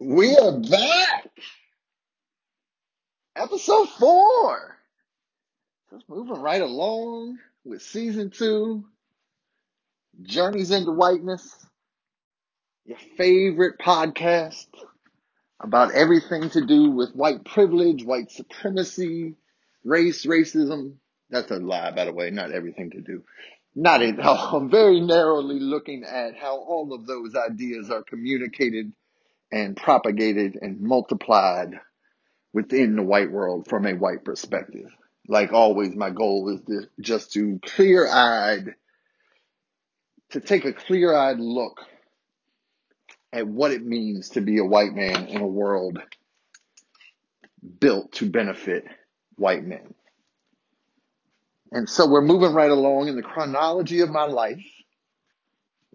We are back. Episode four. Just moving right along with season two. Journeys into Whiteness. Your favorite podcast about everything to do with white privilege, white supremacy, race, racism. That's a lie, by the way, not everything to do. Not at all. I'm very narrowly looking at how all of those ideas are communicated and propagated and multiplied within the white world from a white perspective. Like always, my goal is to, just to clear eyed, to take a clear eyed look at what it means to be a white man in a world built to benefit white men. And so we're moving right along in the chronology of my life.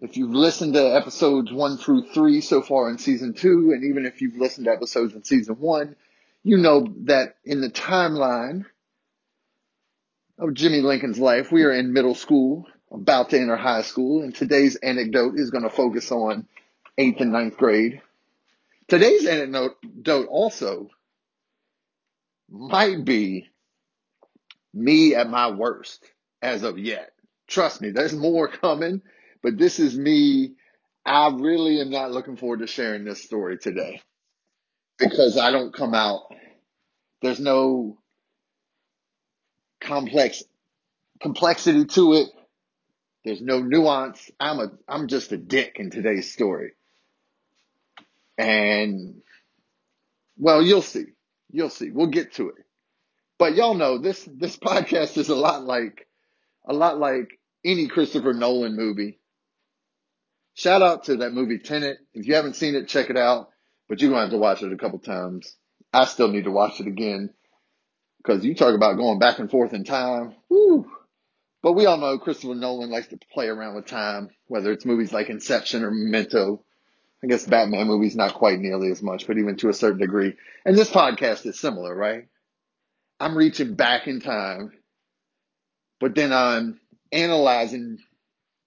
If you've listened to episodes one through three so far in season two, and even if you've listened to episodes in season one, you know that in the timeline of Jimmy Lincoln's life, we are in middle school, about to enter high school, and today's anecdote is going to focus on eighth and ninth grade. Today's anecdote also might be me at my worst as of yet. Trust me, there's more coming, but this is me. I really am not looking forward to sharing this story today because I don't come out. There's no complex complexity to it. There's no nuance. I'm a I'm just a dick in today's story. And well, you'll see. You'll see. We'll get to it. But y'all know this this podcast is a lot like a lot like any Christopher Nolan movie. Shout out to that movie Tenet. If you haven't seen it, check it out. But you're gonna have to watch it a couple times. I still need to watch it again. Cause you talk about going back and forth in time. Woo. But we all know Christopher Nolan likes to play around with time, whether it's movies like Inception or Memento. I guess Batman movies not quite nearly as much, but even to a certain degree. And this podcast is similar, right? I'm reaching back in time, but then I'm analyzing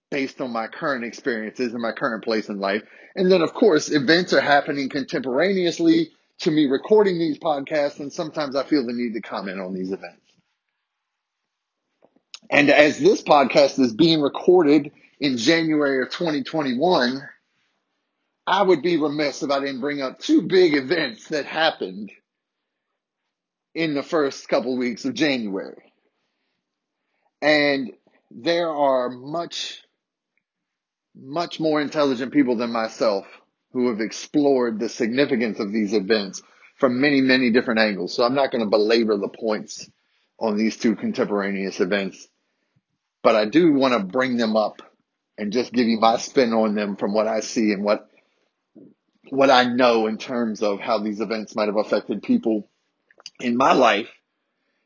based on my current experiences and my current place in life. And then, of course, events are happening contemporaneously to me recording these podcasts, and sometimes I feel the need to comment on these events. And as this podcast is being recorded in January of 2021, I would be remiss if I didn't bring up two big events that happened in the first couple of weeks of January. And there are much, much more intelligent people than myself who have explored the significance of these events from many, many different angles. So I'm not going to belabor the points on these two contemporaneous events, but I do want to bring them up and just give you my spin on them from what I see and what what I know in terms of how these events might have affected people in my life.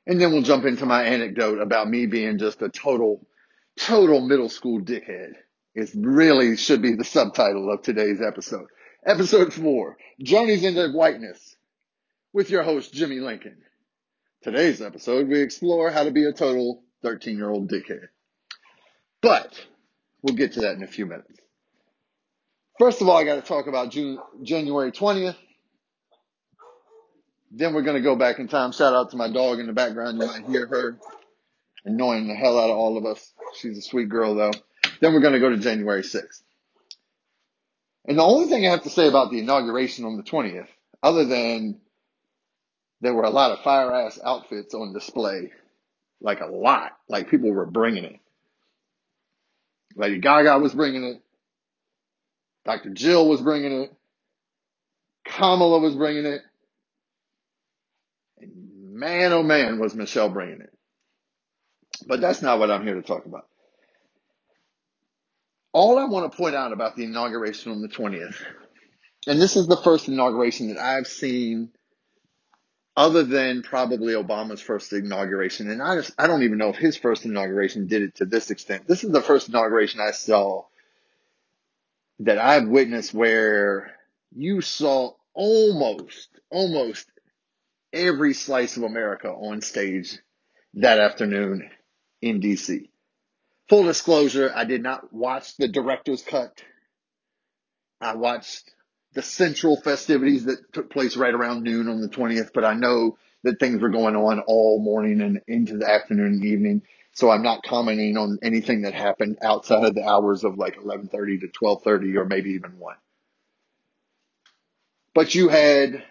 And then we'll jump into my anecdote about me being just a total, total middle school dickhead. It really should be the subtitle of today's episode. Episode four, Journeys into Whiteness with your host, Jimmy Lincoln. Today's episode, we explore how to be a total 13 year old dickhead. But we'll get to that in a few minutes. First of all, I got to talk about June, January 20th. Then we're going to go back in time. Shout out to my dog in the background. You might hear her annoying the hell out of all of us. She's a sweet girl though. Then we're going to go to January 6th. And the only thing I have to say about the inauguration on the 20th, other than there were a lot of fire ass outfits on display, like a lot, like people were bringing it. Lady Gaga was bringing it. Dr. Jill was bringing it. Kamala was bringing it. And man, oh man, was Michelle bringing it. But that's not what I'm here to talk about. All I want to point out about the inauguration on the 20th, and this is the first inauguration that I've seen other than probably Obama's first inauguration. And I just, I don't even know if his first inauguration did it to this extent. This is the first inauguration I saw that I've witnessed where you saw almost, almost every slice of America on stage that afternoon in DC. Full disclosure, I did not watch the director's cut. I watched the central festivities that took place right around noon on the 20th, but I know that things were going on all morning and into the afternoon and evening. So I'm not commenting on anything that happened outside of the hours of like 11:30 to 12:30 or maybe even 1. But you had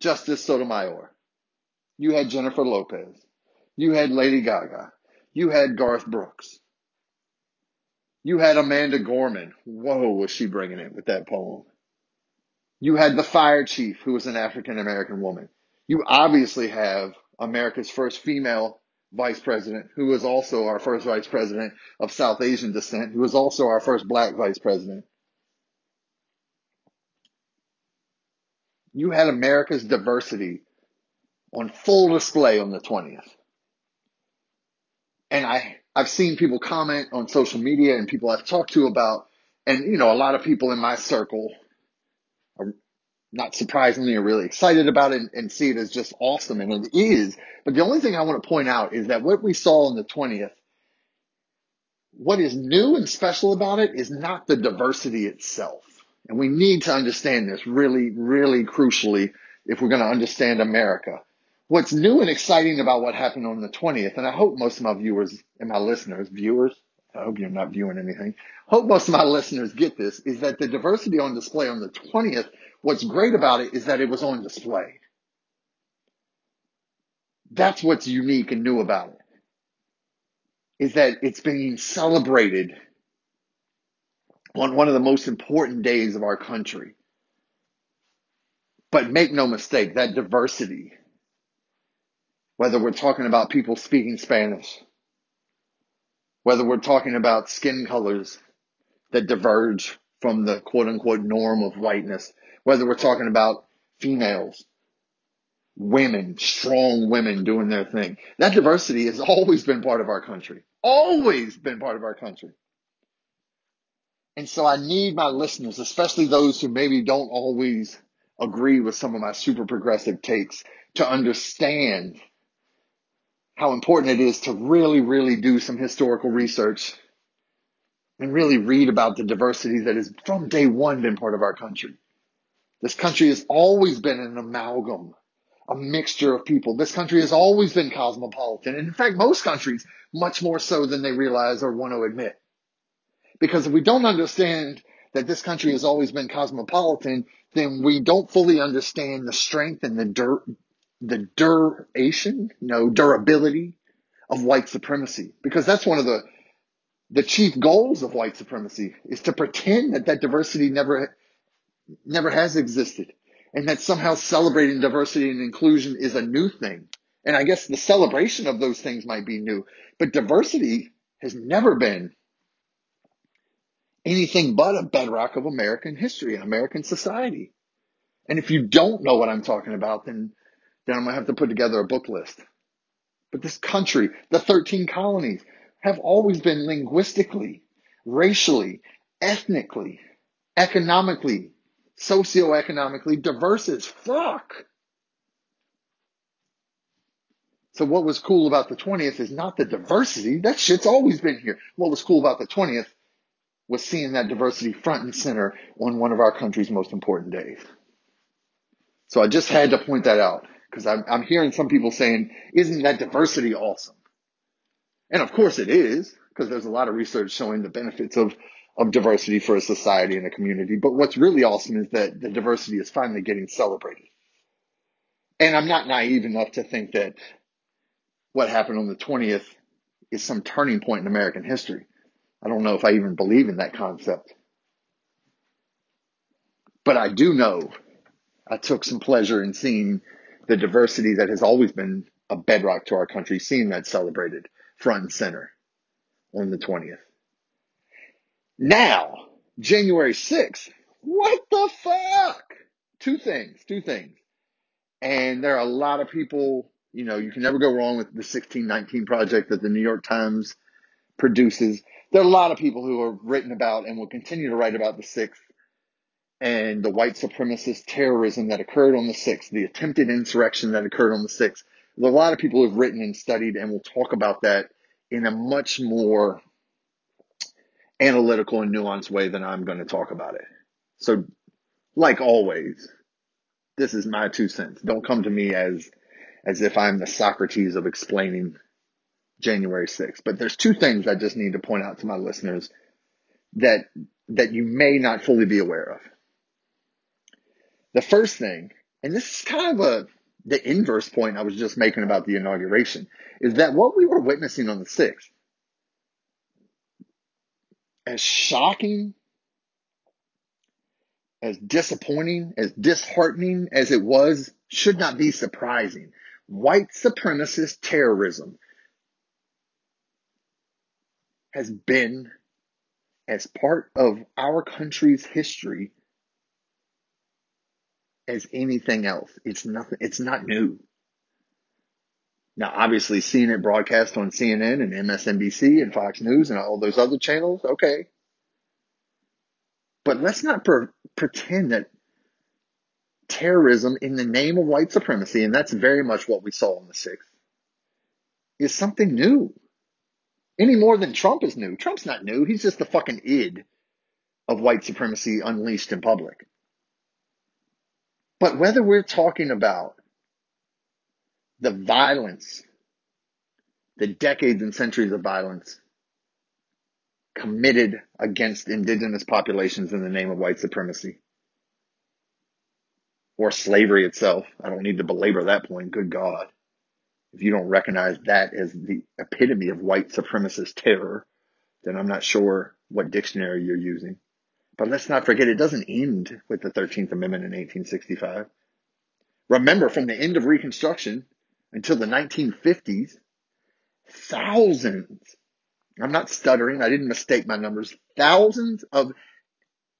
Justice Sotomayor. You had Jennifer Lopez. You had Lady Gaga. You had Garth Brooks. You had Amanda Gorman. Whoa, was she bringing it with that poem. You had the fire chief, who was an African American woman. You obviously have America's first female vice president, who was also our first vice president of South Asian descent, who was also our first black vice president. You had America's diversity on full display on the 20th. And I, I've seen people comment on social media and people I've talked to about, and you know, a lot of people in my circle are not surprisingly are really excited about it and, and see it as just awesome. And it is. But the only thing I want to point out is that what we saw on the 20th, what is new and special about it is not the diversity itself. And we need to understand this really, really crucially if we're going to understand America what's new and exciting about what happened on the 20th, and I hope most of my viewers and my listeners, viewers, I hope you're not viewing anything, hope most of my listeners get this, is that the diversity on display on the 20th, what's great about it is that it was on display. That's what's unique and new about it. Is that it's being celebrated on one of the most important days of our country. But make no mistake, that diversity whether we're talking about people speaking Spanish, whether we're talking about skin colors that diverge from the quote unquote norm of whiteness, whether we're talking about females, women, strong women doing their thing. That diversity has always been part of our country. Always been part of our country. And so I need my listeners, especially those who maybe don't always agree with some of my super progressive takes, to understand how important it is to really, really do some historical research and really read about the diversity that has from day one been part of our country. This country has always been an amalgam, a mixture of people. This country has always been cosmopolitan. And in fact, most countries, much more so than they realize or want to admit. Because if we don't understand that this country has always been cosmopolitan, then we don't fully understand the strength and the the duration, no durability of white supremacy, because that's one of the the chief goals of white supremacy is to pretend that that diversity never never has existed, and that somehow celebrating diversity and inclusion is a new thing. And I guess the celebration of those things might be new, but diversity has never been anything but a bedrock of American history and American society. And if you don't know what I'm talking about, then then I'm going to have to put together a book list. But this country, the 13 colonies, have always been linguistically, racially, ethnically, economically, socioeconomically diverse as fuck. So what was cool about the 20th is not the diversity. That shit's always been here. What was cool about the 20th was seeing that diversity front and center on one of our country's most important days. So I just had to point that out because I'm, I'm hearing some people saying, isn't that diversity awesome? And of course it is, because there's a lot of research showing the benefits of, of diversity for a society and a community. But what's really awesome is that the diversity is finally getting celebrated. And I'm not naive enough to think that what happened on the 20th is some turning point in American history. I don't know if I even believe in that concept. But I do know I took some pleasure in seeing the diversity that has always been a bedrock to our country, seeing that celebrated front and center on the 20th. Now, January 6th, what the fuck? Two things, two things. And there are a lot of people, you know, you can never go wrong with the 1619 project that the New York Times produces. There are a lot of people who have written about and will continue to write about the 6th and the white supremacist terrorism that occurred on the 6th, the attempted insurrection that occurred on the 6th. There's A lot of people have written and studied and will talk about that in a much more analytical and nuanced way than I'm going to talk about it. So like always, this is my two cents. Don't come to me as as if I'm the Socrates of explaining January 6th. But there's two things I just need to point out to my listeners that that you may not fully be aware of. The first thing, and this is kind of a the inverse point I was just making about the inauguration, is that what we were witnessing on the 6th, as shocking, as disappointing, as disheartening as it was, should not be surprising. White supremacist terrorism has been as part of our country's history as anything else. It's nothing, it's not new. Now, obviously, seeing it broadcast on CNN and MSNBC and Fox News and all those other channels, okay. But let's not pre- pretend that terrorism in the name of white supremacy, and that's very much what we saw on the 6th, is something new. Any more than Trump is new. Trump's not new. He's just the fucking id of white supremacy unleashed in public. But whether we're talking about the violence, the decades and centuries of violence committed against indigenous populations in the name of white supremacy, or slavery itself, I don't need to belabor that point, good God. If you don't recognize that as the epitome of white supremacist terror, then I'm not sure what dictionary you're using. But let's not forget, it doesn't end with the 13th Amendment in 1865. Remember, from the end of Reconstruction until the 1950s, thousands, I'm not stuttering, I didn't mistake my numbers, thousands of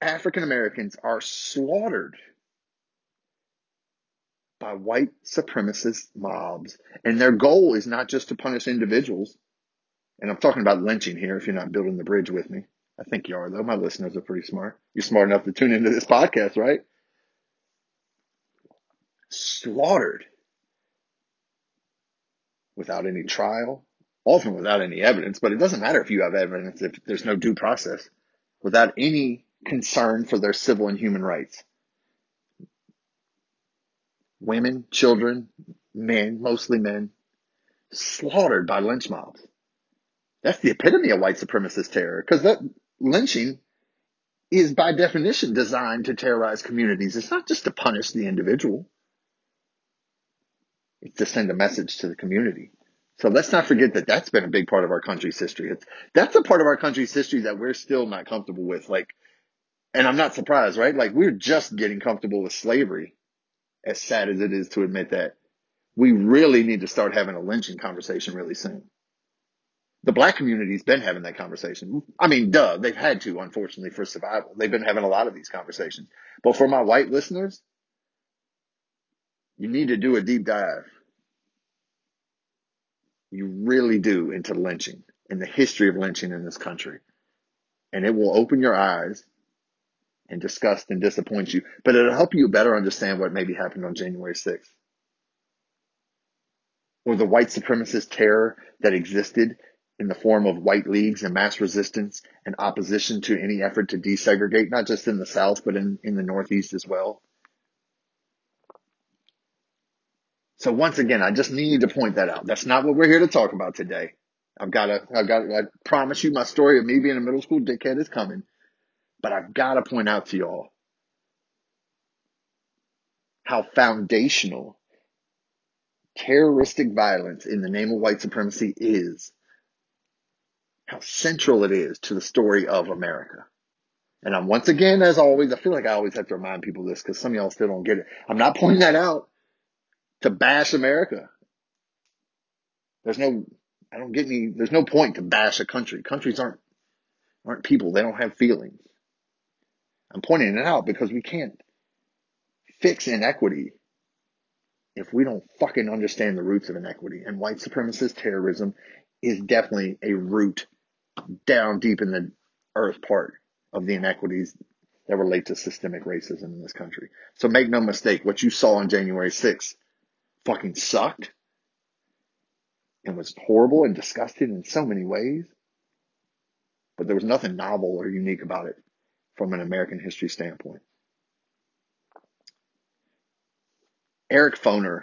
African Americans are slaughtered by white supremacist mobs. And their goal is not just to punish individuals. And I'm talking about lynching here if you're not building the bridge with me. I think you are, though. My listeners are pretty smart. You're smart enough to tune into this podcast, right? Slaughtered without any trial, often without any evidence, but it doesn't matter if you have evidence if there's no due process, without any concern for their civil and human rights. Women, children, men, mostly men, slaughtered by lynch mobs. That's the epitome of white supremacist terror because that lynching is by definition designed to terrorize communities. It's not just to punish the individual. It's to send a message to the community. So let's not forget that that's been a big part of our country's history. It's, that's a part of our country's history that we're still not comfortable with. Like, and I'm not surprised, right? Like we're just getting comfortable with slavery, as sad as it is to admit that. We really need to start having a lynching conversation really soon. The black community's been having that conversation. I mean, duh, they've had to, unfortunately, for survival. They've been having a lot of these conversations. But for my white listeners, you need to do a deep dive. You really do into lynching and the history of lynching in this country. And it will open your eyes and disgust and disappoint you, but it'll help you better understand what maybe happened on January 6th. Or the white supremacist terror that existed in the form of white leagues and mass resistance and opposition to any effort to desegregate, not just in the South, but in, in the Northeast as well. So once again, I just need to point that out. That's not what we're here to talk about today. I've got to, I've got to, I promise you my story of me being a middle school dickhead is coming, but I've got to point out to y'all how foundational terroristic violence in the name of white supremacy is how central it is to the story of America. And I'm once again, as always, I feel like I always have to remind people this because some of y'all still don't get it. I'm not pointing that out to bash America. There's no, I don't get any, there's no point to bash a country. Countries aren't, aren't people. They don't have feelings. I'm pointing it out because we can't fix inequity if we don't fucking understand the roots of inequity. And white supremacist terrorism is definitely a root down deep in the earth part of the inequities that relate to systemic racism in this country. So make no mistake, what you saw on January 6th fucking sucked and was horrible and disgusting in so many ways. But there was nothing novel or unique about it from an American history standpoint. Eric Foner,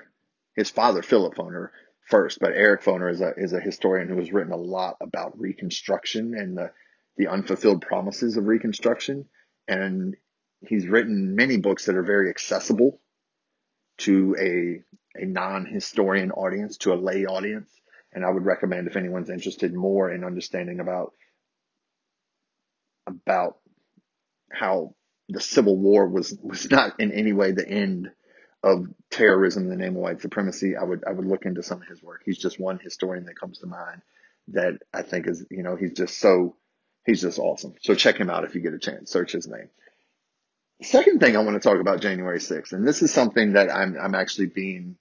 his father, Philip Foner, first, but Eric Foner is a, is a historian who has written a lot about Reconstruction and the, the unfulfilled promises of Reconstruction. And he's written many books that are very accessible to a, a non-historian audience, to a lay audience. And I would recommend if anyone's interested more in understanding about, about how the Civil War was, was not in any way the end of terrorism in the name of white supremacy, I would I would look into some of his work. He's just one historian that comes to mind that I think is you know he's just so he's just awesome. So check him out if you get a chance. Search his name. Second thing I want to talk about January 6th, and this is something that I'm I'm actually being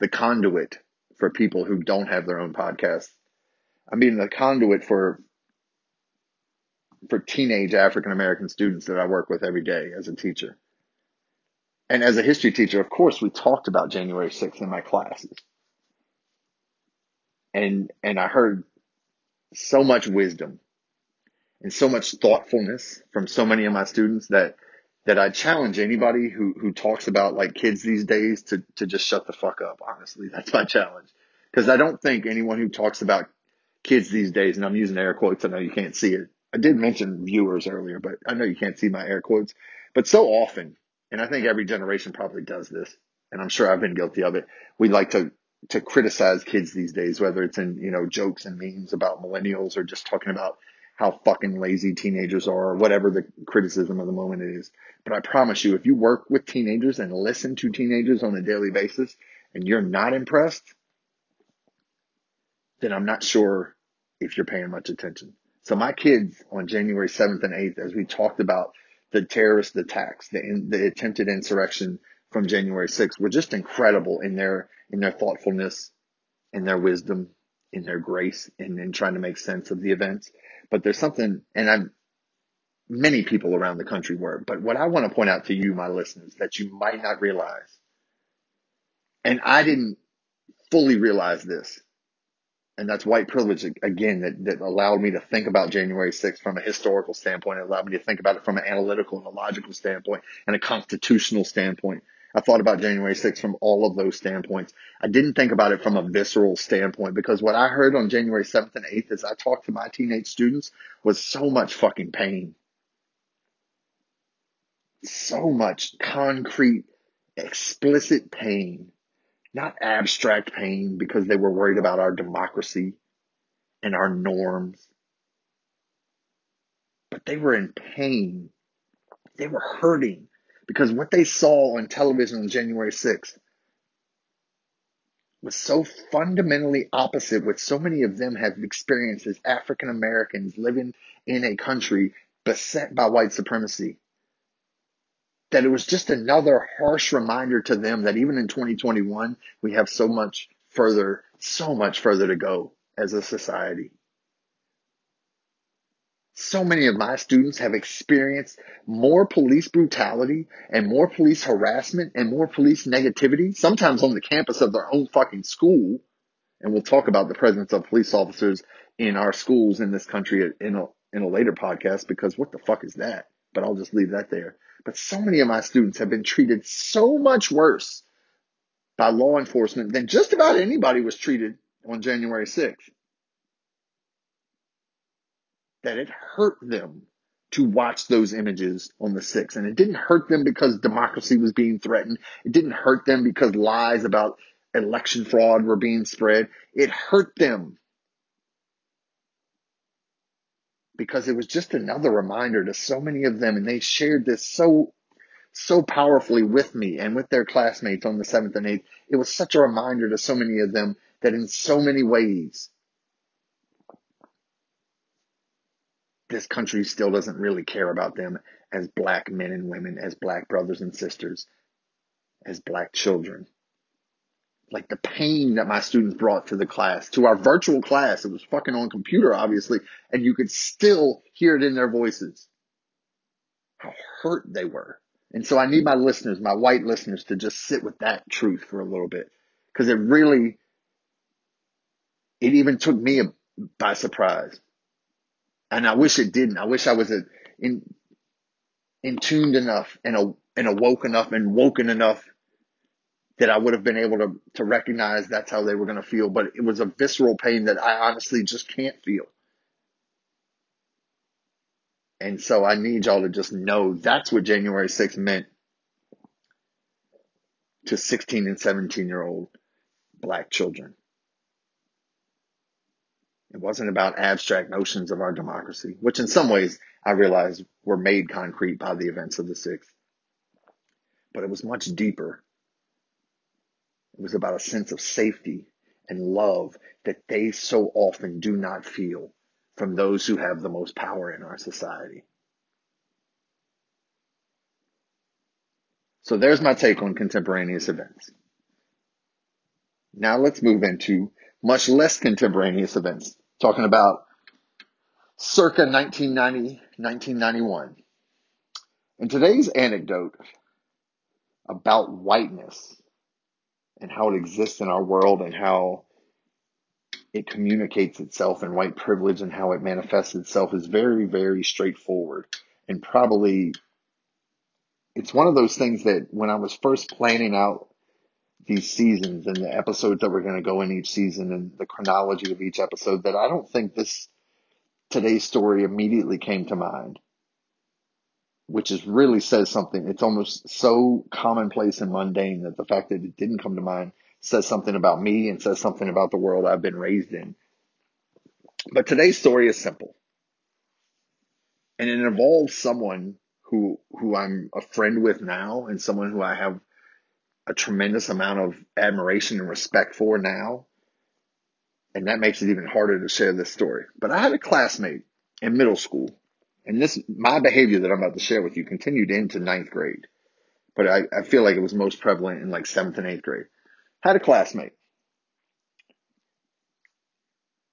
the conduit for people who don't have their own podcast. I'm being the conduit for for teenage African American students that I work with every day as a teacher. And as a history teacher, of course, we talked about January 6th in my classes. And, and I heard so much wisdom and so much thoughtfulness from so many of my students that, that I challenge anybody who, who talks about like kids these days to, to just shut the fuck up. Honestly, that's my challenge. Cause I don't think anyone who talks about kids these days, and I'm using air quotes. I know you can't see it. I did mention viewers earlier, but I know you can't see my air quotes, but so often and I think every generation probably does this, and I'm sure I've been guilty of it. We like to to criticize kids these days, whether it's in you know jokes and memes about millennials or just talking about how fucking lazy teenagers are, or whatever the criticism of the moment is. But I promise you, if you work with teenagers and listen to teenagers on a daily basis, and you're not impressed, then I'm not sure if you're paying much attention. So my kids on January 7th and 8th, as we talked about the terrorist attacks, the, the attempted insurrection from January 6th were just incredible in their, in their thoughtfulness, in their wisdom, in their grace, and in trying to make sense of the events. But there's something, and I'm, many people around the country were, but what I want to point out to you, my listeners, that you might not realize, and I didn't fully realize this, and that's white privilege again that, that allowed me to think about January 6th from a historical standpoint. It allowed me to think about it from an analytical and a logical standpoint and a constitutional standpoint. I thought about January 6th from all of those standpoints. I didn't think about it from a visceral standpoint because what I heard on January 7th and 8th as I talked to my teenage students was so much fucking pain. So much concrete, explicit pain not abstract pain because they were worried about our democracy and our norms, but they were in pain. They were hurting because what they saw on television on January 6th was so fundamentally opposite what so many of them have experienced as African Americans living in a country beset by white supremacy that it was just another harsh reminder to them that even in 2021, we have so much further, so much further to go as a society. So many of my students have experienced more police brutality and more police harassment and more police negativity, sometimes on the campus of their own fucking school. And we'll talk about the presence of police officers in our schools in this country in a, in a later podcast because what the fuck is that? But I'll just leave that there. But so many of my students have been treated so much worse by law enforcement than just about anybody was treated on January 6th that it hurt them to watch those images on the 6th. And it didn't hurt them because democracy was being threatened. It didn't hurt them because lies about election fraud were being spread. It hurt them because it was just another reminder to so many of them. And they shared this so, so powerfully with me and with their classmates on the seventh and eighth. It was such a reminder to so many of them that in so many ways, this country still doesn't really care about them as black men and women, as black brothers and sisters, as black children like the pain that my students brought to the class, to our virtual class. It was fucking on computer, obviously, and you could still hear it in their voices. How hurt they were. And so I need my listeners, my white listeners, to just sit with that truth for a little bit. Cause it really, it even took me by surprise. And I wish it didn't. I wish I was in, in tuned enough and, a, and awoke enough and woken enough that I would have been able to, to recognize that's how they were going to feel, but it was a visceral pain that I honestly just can't feel. And so I need y'all to just know that's what January 6th meant to 16 and 17 year old black children. It wasn't about abstract notions of our democracy, which in some ways I realize were made concrete by the events of the 6th. But it was much deeper. It was about a sense of safety and love that they so often do not feel from those who have the most power in our society. So there's my take on contemporaneous events. Now let's move into much less contemporaneous events, talking about circa 1990, 1991. And today's anecdote about whiteness and how it exists in our world and how it communicates itself and white privilege and how it manifests itself is very, very straightforward. And probably it's one of those things that when I was first planning out these seasons and the episodes that we're going to go in each season and the chronology of each episode that I don't think this today's story immediately came to mind, which is really says something. It's almost so commonplace and mundane that the fact that it didn't come to mind says something about me and says something about the world I've been raised in. But today's story is simple. And it involves someone who who I'm a friend with now and someone who I have a tremendous amount of admiration and respect for now. And that makes it even harder to share this story. But I had a classmate in middle school, and this, my behavior that I'm about to share with you continued into ninth grade. But I, I feel like it was most prevalent in like seventh and eighth grade. Had a classmate,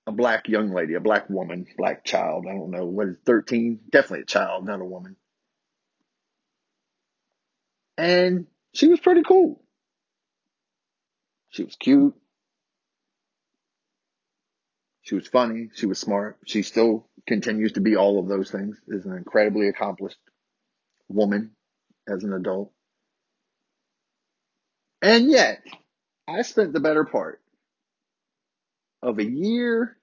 a black young lady, a black woman, black child. I don't know what is 13, definitely a child, not a woman. And she was pretty cool. She was cute. She was funny. She was smart. She still continues to be all of those things. Is an incredibly accomplished woman as an adult. And yet, I spent the better part of a year,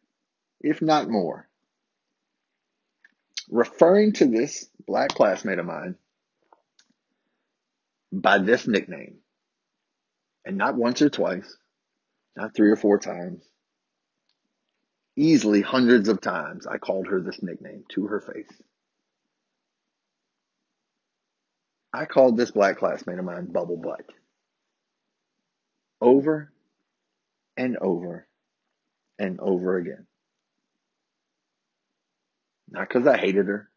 if not more, referring to this black classmate of mine by this nickname. And not once or twice, not three or four times, easily hundreds of times I called her this nickname to her face. I called this black classmate of mine Bubble Butt. Over and over and over again. Not because I hated her.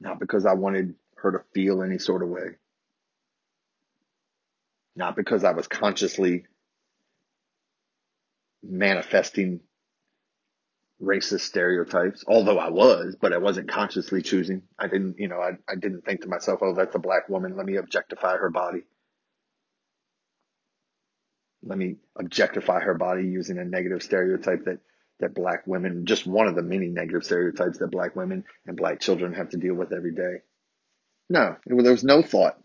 Not because I wanted her to feel any sort of way. Not because I was consciously manifesting racist stereotypes, although I was, but I wasn't consciously choosing. I didn't, you know, I, I didn't think to myself, oh, that's a black woman. Let me objectify her body. Let me objectify her body using a negative stereotype that, that black women, just one of the many negative stereotypes that black women and black children have to deal with every day. No, there was no thought.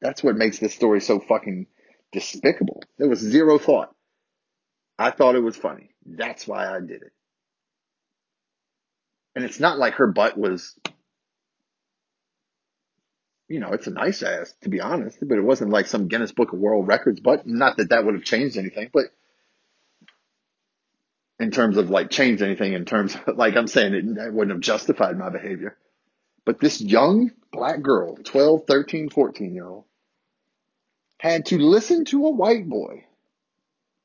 That's what makes this story so fucking despicable. There was zero thought. I thought it was funny. That's why I did it. And it's not like her butt was, you know, it's a nice ass, to be honest, but it wasn't like some Guinness Book of World Records butt. Not that that would have changed anything, but in terms of like changed anything in terms of, like I'm saying, it, it wouldn't have justified my behavior. But this young black girl, 12, 13, 14 year old, had to listen to a white boy,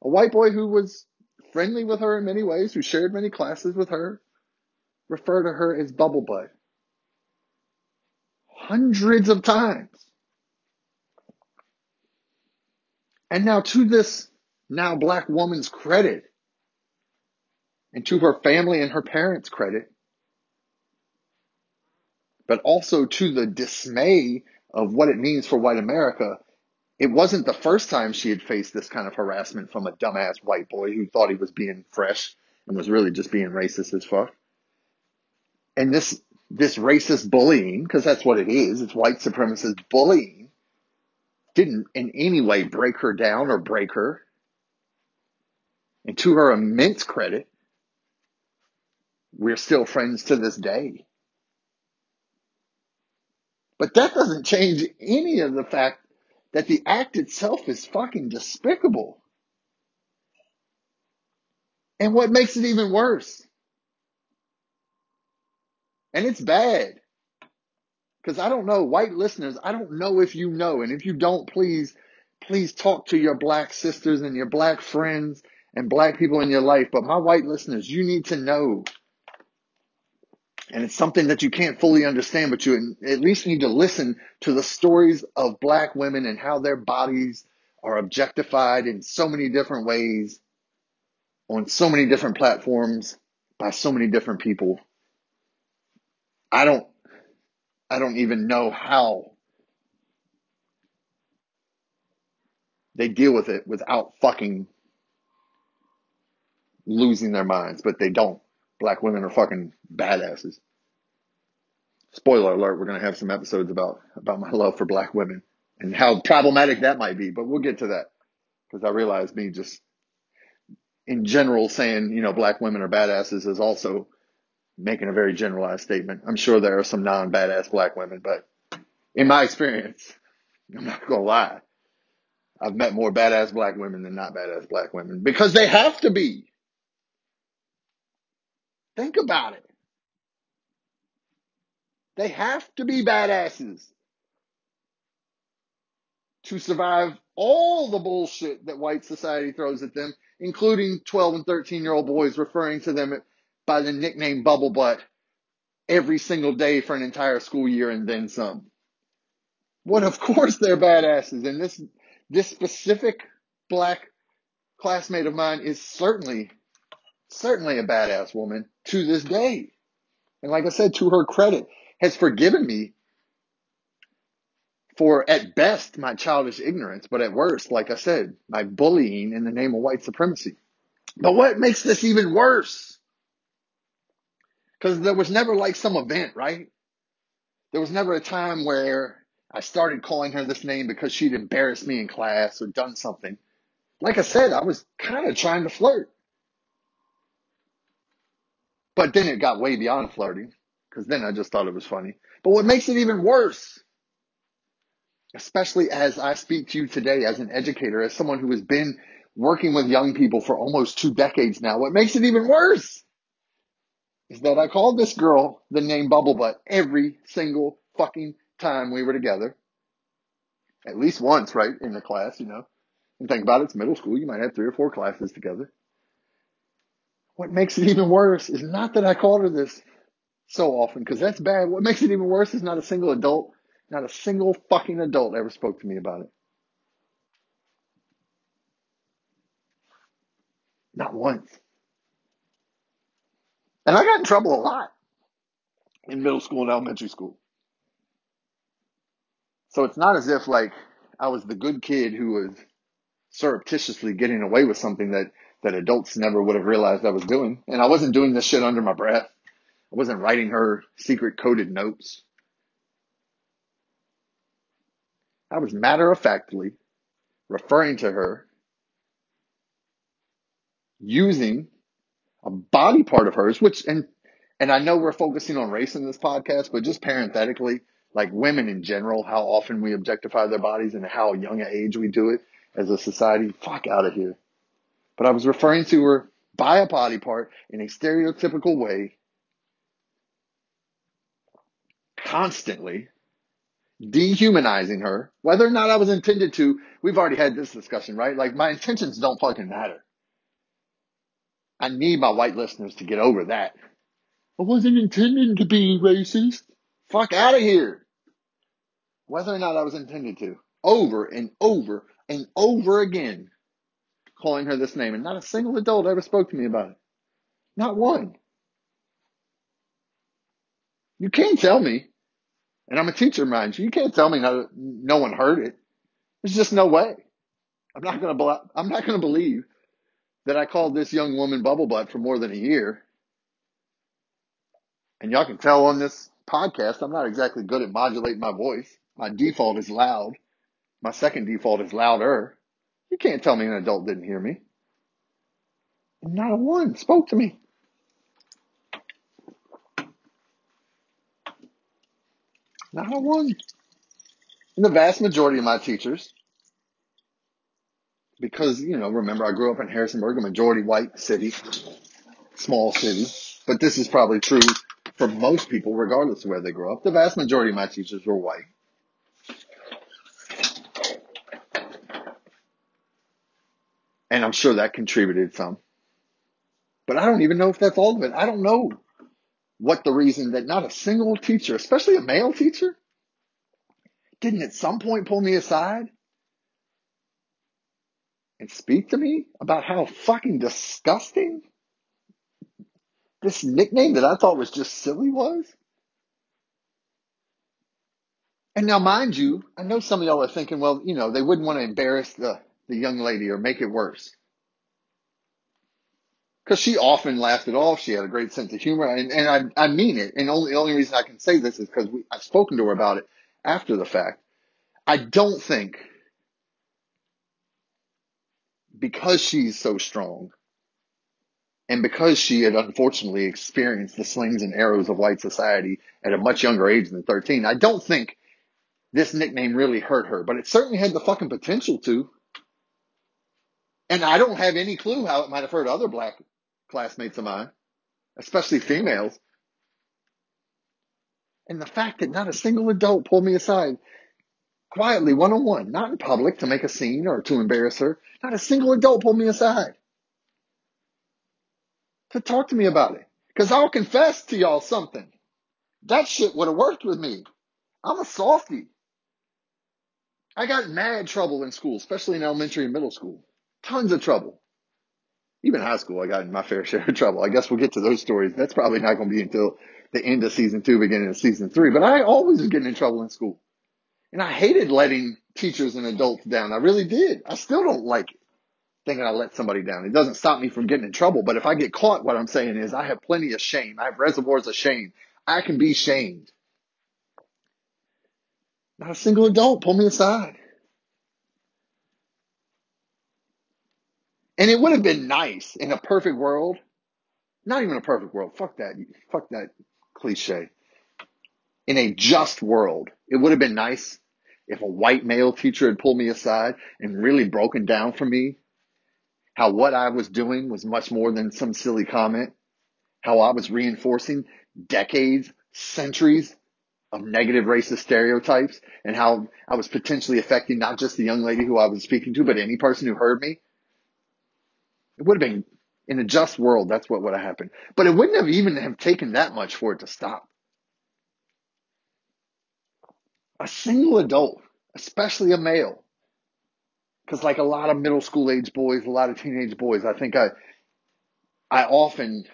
a white boy who was friendly with her in many ways, who shared many classes with her, refer to her as Bubble Butt. Hundreds of times. And now to this now black woman's credit, and to her family and her parents' credit, but also to the dismay of what it means for white America, it wasn't the first time she had faced this kind of harassment from a dumbass white boy who thought he was being fresh and was really just being racist as fuck. And this, this racist bullying, because that's what it is, it's white supremacist bullying, didn't in any way break her down or break her. And to her immense credit, we're still friends to this day. But that doesn't change any of the fact that the act itself is fucking despicable. And what makes it even worse, and it's bad, because I don't know, white listeners, I don't know if you know. And if you don't, please, please talk to your black sisters and your black friends and black people in your life. But my white listeners, you need to know. And it's something that you can't fully understand, but you at least need to listen to the stories of black women and how their bodies are objectified in so many different ways on so many different platforms by so many different people. I don't I don't even know how they deal with it without fucking losing their minds, but they don't. Black women are fucking badasses. Spoiler alert, we're going to have some episodes about about my love for black women and how problematic that might be, but we'll get to that because I realize me just in general saying, you know, black women are badasses is also making a very generalized statement. I'm sure there are some non-badass black women, but in my experience, I'm not going to lie. I've met more badass black women than not badass black women because they have to be. Think about it. They have to be badasses to survive all the bullshit that white society throws at them, including 12 and 13 year old boys referring to them by the nickname bubble butt every single day for an entire school year and then some. What of course they're badasses. And this, this specific black classmate of mine is certainly, certainly a badass woman to this day. And like I said, to her credit, has forgiven me for at best my childish ignorance, but at worst, like I said, my bullying in the name of white supremacy. But what makes this even worse? Because there was never like some event, right? There was never a time where I started calling her this name because she'd embarrassed me in class or done something. Like I said, I was kind of trying to flirt. But then it got way beyond flirting because then I just thought it was funny. But what makes it even worse, especially as I speak to you today as an educator, as someone who has been working with young people for almost two decades now, what makes it even worse is that I called this girl the name Bubble Butt every single fucking time we were together. At least once, right, in the class, you know. And think about it, it's middle school, you might have three or four classes together. What makes it even worse is not that I called her this so often, because that's bad. What makes it even worse is not a single adult, not a single fucking adult ever spoke to me about it. Not once. And I got in trouble a lot in middle school and elementary school. So it's not as if like I was the good kid who was surreptitiously getting away with something that, that adults never would have realized I was doing. And I wasn't doing this shit under my breath. I wasn't writing her secret coded notes. I was matter of factly referring to her using a body part of hers, which, and, and I know we're focusing on race in this podcast, but just parenthetically, like women in general, how often we objectify their bodies and how young an age we do it as a society. Fuck out of here. But I was referring to her by a body part in a stereotypical way constantly dehumanizing her, whether or not I was intended to, we've already had this discussion, right? Like my intentions don't fucking matter. I need my white listeners to get over that. I wasn't intending to be racist. Fuck out of here. Whether or not I was intended to. Over and over and over again calling her this name. And not a single adult ever spoke to me about it. Not one. You can't tell me. And I'm a teacher, mind you. You can't tell me no, no one heard it. There's just no way. I'm not gonna. I'm not gonna believe that I called this young woman bubble butt for more than a year. And y'all can tell on this podcast, I'm not exactly good at modulating my voice. My default is loud. My second default is louder. You can't tell me an adult didn't hear me. Not a one spoke to me. Not a one. And the vast majority of my teachers, because, you know, remember I grew up in Harrisonburg, a majority white city, small city, but this is probably true for most people, regardless of where they grow up. The vast majority of my teachers were white. And I'm sure that contributed some. But I don't even know if that's all of it. I don't know what the reason that not a single teacher, especially a male teacher, didn't at some point pull me aside and speak to me about how fucking disgusting this nickname that I thought was just silly was. And now, mind you, I know some of y'all are thinking, well, you know, they wouldn't want to embarrass the, the young lady or make it worse. Because she often laughed it off. She had a great sense of humor. And, and I, I mean it. And only, the only reason I can say this is because I've spoken to her about it after the fact. I don't think because she's so strong and because she had unfortunately experienced the slings and arrows of white society at a much younger age than 13, I don't think this nickname really hurt her, but it certainly had the fucking potential to. And I don't have any clue how it might have hurt other black classmates of mine, especially females. And the fact that not a single adult pulled me aside quietly, one on one, not in public to make a scene or to embarrass her, not a single adult pulled me aside to talk to me about it. Because I'll confess to y'all something. That shit would have worked with me. I'm a softie. I got mad trouble in school, especially in elementary and middle school. Tons of trouble. Even high school, I got in my fair share of trouble. I guess we'll get to those stories. That's probably not going to be until the end of season two, beginning of season three. But I always was getting in trouble in school. And I hated letting teachers and adults down. I really did. I still don't like it, thinking I let somebody down. It doesn't stop me from getting in trouble. But if I get caught, what I'm saying is I have plenty of shame. I have reservoirs of shame. I can be shamed. Not a single adult pull me aside. And it would have been nice in a perfect world. Not even a perfect world. Fuck that. Fuck that cliche. In a just world, it would have been nice if a white male teacher had pulled me aside and really broken down for me how what I was doing was much more than some silly comment, how I was reinforcing decades, centuries of negative racist stereotypes, and how I was potentially affecting not just the young lady who I was speaking to, but any person who heard me. It would have been in a just world, that's what would have happened. But it wouldn't have even have taken that much for it to stop. A single adult, especially a male, because like a lot of middle school age boys, a lot of teenage boys, I think I, I often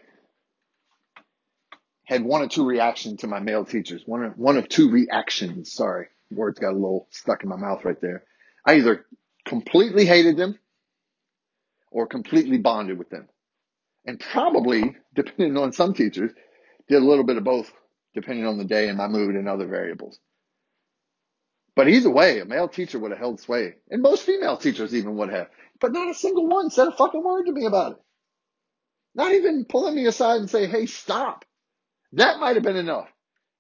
had one or two reactions to my male teachers. One of, one of two reactions. Sorry, words got a little stuck in my mouth right there. I either completely hated them or completely bonded with them. And probably, depending on some teachers, did a little bit of both, depending on the day and my mood and other variables. But either way, a male teacher would have held sway. And most female teachers even would have. But not a single one said a fucking word to me about it. Not even pulling me aside and say, hey, stop. That might have been enough.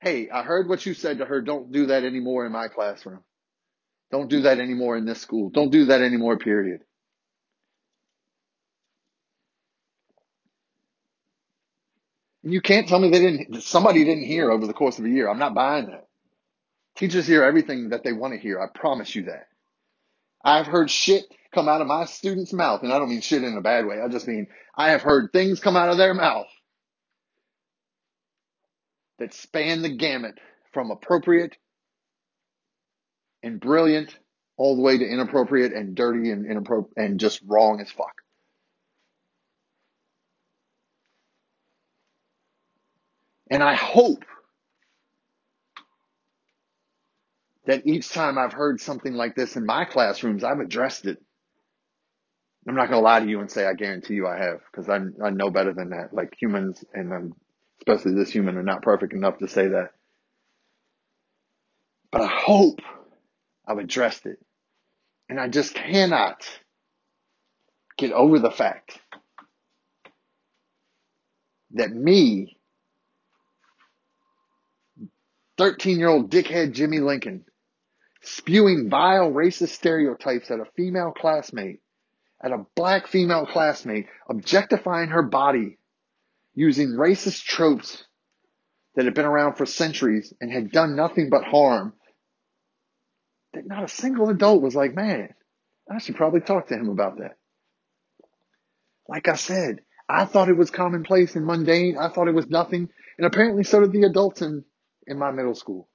Hey, I heard what you said to her. Don't do that anymore in my classroom. Don't do that anymore in this school. Don't do that anymore, period. You can't tell me they didn't, somebody didn't hear over the course of a year. I'm not buying that. Teachers hear everything that they want to hear. I promise you that. I've heard shit come out of my students' mouth, and I don't mean shit in a bad way. I just mean I have heard things come out of their mouth that span the gamut from appropriate and brilliant all the way to inappropriate and dirty and inappropriate and just wrong as fuck. And I hope that each time I've heard something like this in my classrooms, I've addressed it. I'm not going to lie to you and say I guarantee you I have because I, know better than that. Like humans and I'm, especially this human are not perfect enough to say that. But I hope I've addressed it. And I just cannot get over the fact that me, 13 year old dickhead Jimmy Lincoln, spewing vile racist stereotypes at a female classmate, at a black female classmate, objectifying her body using racist tropes that had been around for centuries and had done nothing but harm, that not a single adult was like, man, I should probably talk to him about that. Like I said, I thought it was commonplace and mundane. I thought it was nothing. And apparently so did the adults in, in my middle school.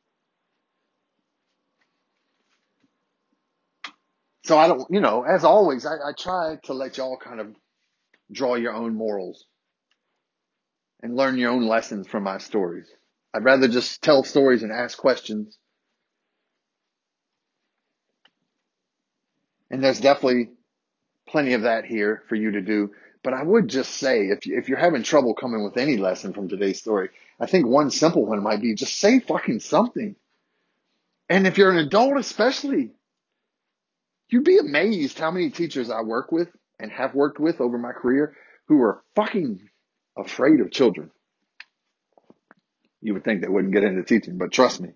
So I don't, you know, as always, I, I try to let y'all kind of draw your own morals and learn your own lessons from my stories. I'd rather just tell stories and ask questions. And there's definitely plenty of that here for you to do. But I would just say, if, you, if you're having trouble coming with any lesson from today's story, I think one simple one might be just say fucking something. And if you're an adult, especially, you'd be amazed how many teachers I work with and have worked with over my career who are fucking afraid of children. You would think they wouldn't get into teaching, but trust me,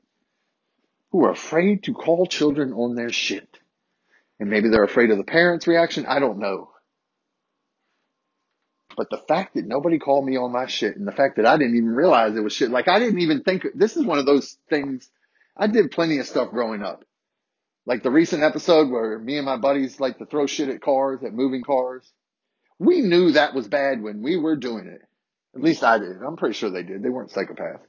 who are afraid to call children on their shit. And maybe they're afraid of the parents' reaction. I don't know. But the fact that nobody called me on my shit and the fact that I didn't even realize it was shit, like I didn't even think this is one of those things. I did plenty of stuff growing up. Like the recent episode where me and my buddies like to throw shit at cars, at moving cars. We knew that was bad when we were doing it. At least I did. I'm pretty sure they did. They weren't psychopaths.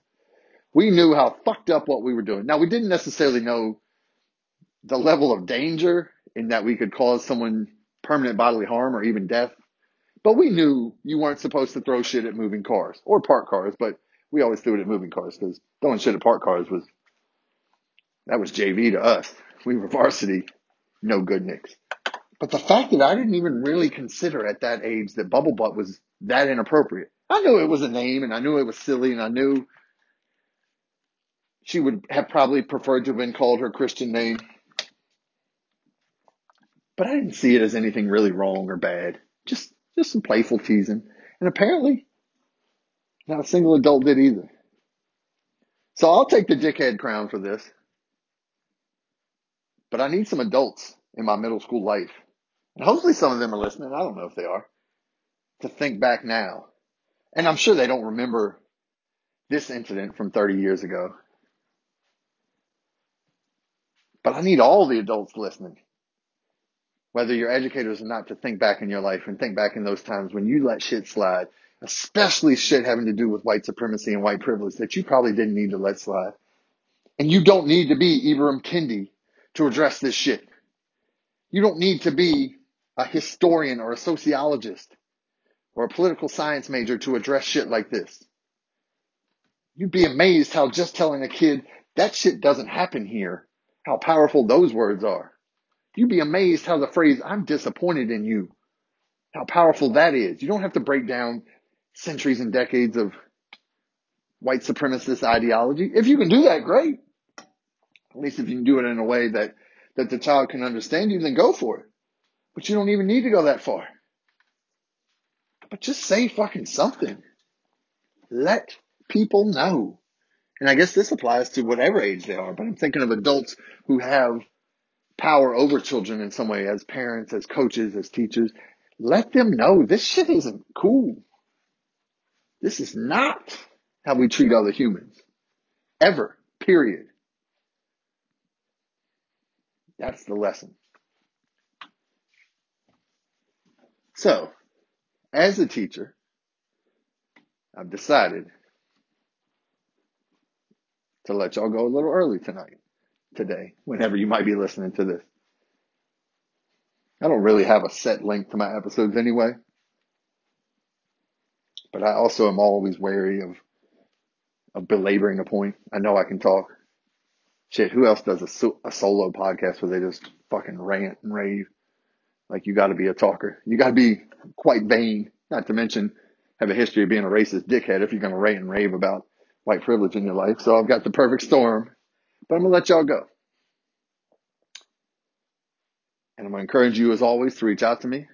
We knew how fucked up what we were doing. Now we didn't necessarily know the level of danger in that we could cause someone permanent bodily harm or even death. But we knew you weren't supposed to throw shit at moving cars or park cars, but we always threw it at moving cars because throwing shit at park cars was, that was JV to us. We were varsity, no good nicks. But the fact that I didn't even really consider at that age that bubble butt was that inappropriate. I knew it was a name and I knew it was silly and I knew she would have probably preferred to have been called her Christian name. But I didn't see it as anything really wrong or bad. Just just some playful teasing. And apparently not a single adult did either. So I'll take the dickhead crown for this. But I need some adults in my middle school life. And hopefully some of them are listening. I don't know if they are. To think back now. And I'm sure they don't remember this incident from 30 years ago. But I need all the adults listening, whether you're educators or not, to think back in your life and think back in those times when you let shit slide, especially shit having to do with white supremacy and white privilege that you probably didn't need to let slide. And you don't need to be Ibram Kendi to address this shit. You don't need to be a historian or a sociologist or a political science major to address shit like this. You'd be amazed how just telling a kid that shit doesn't happen here how powerful those words are. You'd be amazed how the phrase, I'm disappointed in you, how powerful that is. You don't have to break down centuries and decades of white supremacist ideology. If you can do that, great. At least if you can do it in a way that, that the child can understand you, then go for it. But you don't even need to go that far. But just say fucking something. Let people know. And I guess this applies to whatever age they are, but I'm thinking of adults who have power over children in some way as parents, as coaches, as teachers. Let them know this shit isn't cool. This is not how we treat other humans. Ever. Period. That's the lesson. So, as a teacher, I've decided to let y'all go a little early tonight, today, whenever you might be listening to this. I don't really have a set length to my episodes anyway, but I also am always wary of, of belaboring a point. I know I can talk. Shit, who else does a, a solo podcast where they just fucking rant and rave? Like you gotta be a talker. You gotta be quite vain, not to mention have a history of being a racist dickhead if you're gonna rant and rave about white privilege in your life. So I've got the perfect storm, but I'm going to let y'all go. And I'm going to encourage you, as always, to reach out to me.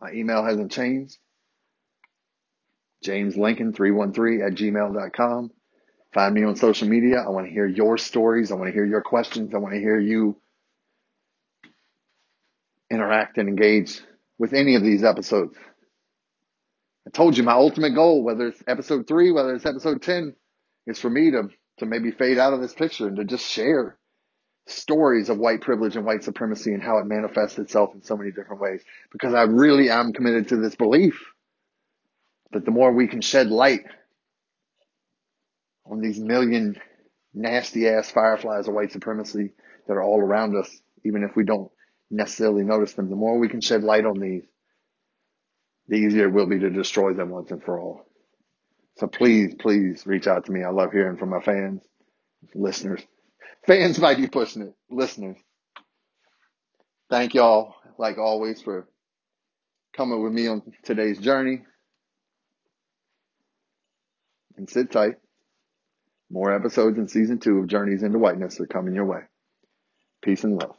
My email hasn't changed. JamesLincoln313 at gmail.com. Find me on social media. I want to hear your stories. I want to hear your questions. I want to hear you interact and engage with any of these episodes. I told you my ultimate goal, whether it's episode three, whether it's episode 10, is for me to, to maybe fade out of this picture and to just share stories of white privilege and white supremacy and how it manifests itself in so many different ways. Because I really am committed to this belief that the more we can shed light on these million nasty ass fireflies of white supremacy that are all around us, even if we don't necessarily notice them, the more we can shed light on these, the easier it will be to destroy them once and for all. So please, please reach out to me. I love hearing from my fans, listeners. Fans might be pushing it. Listeners. Thank y'all, like always, for coming with me on today's journey. And sit tight. More episodes in season two of Journeys into Whiteness are coming your way. Peace and love.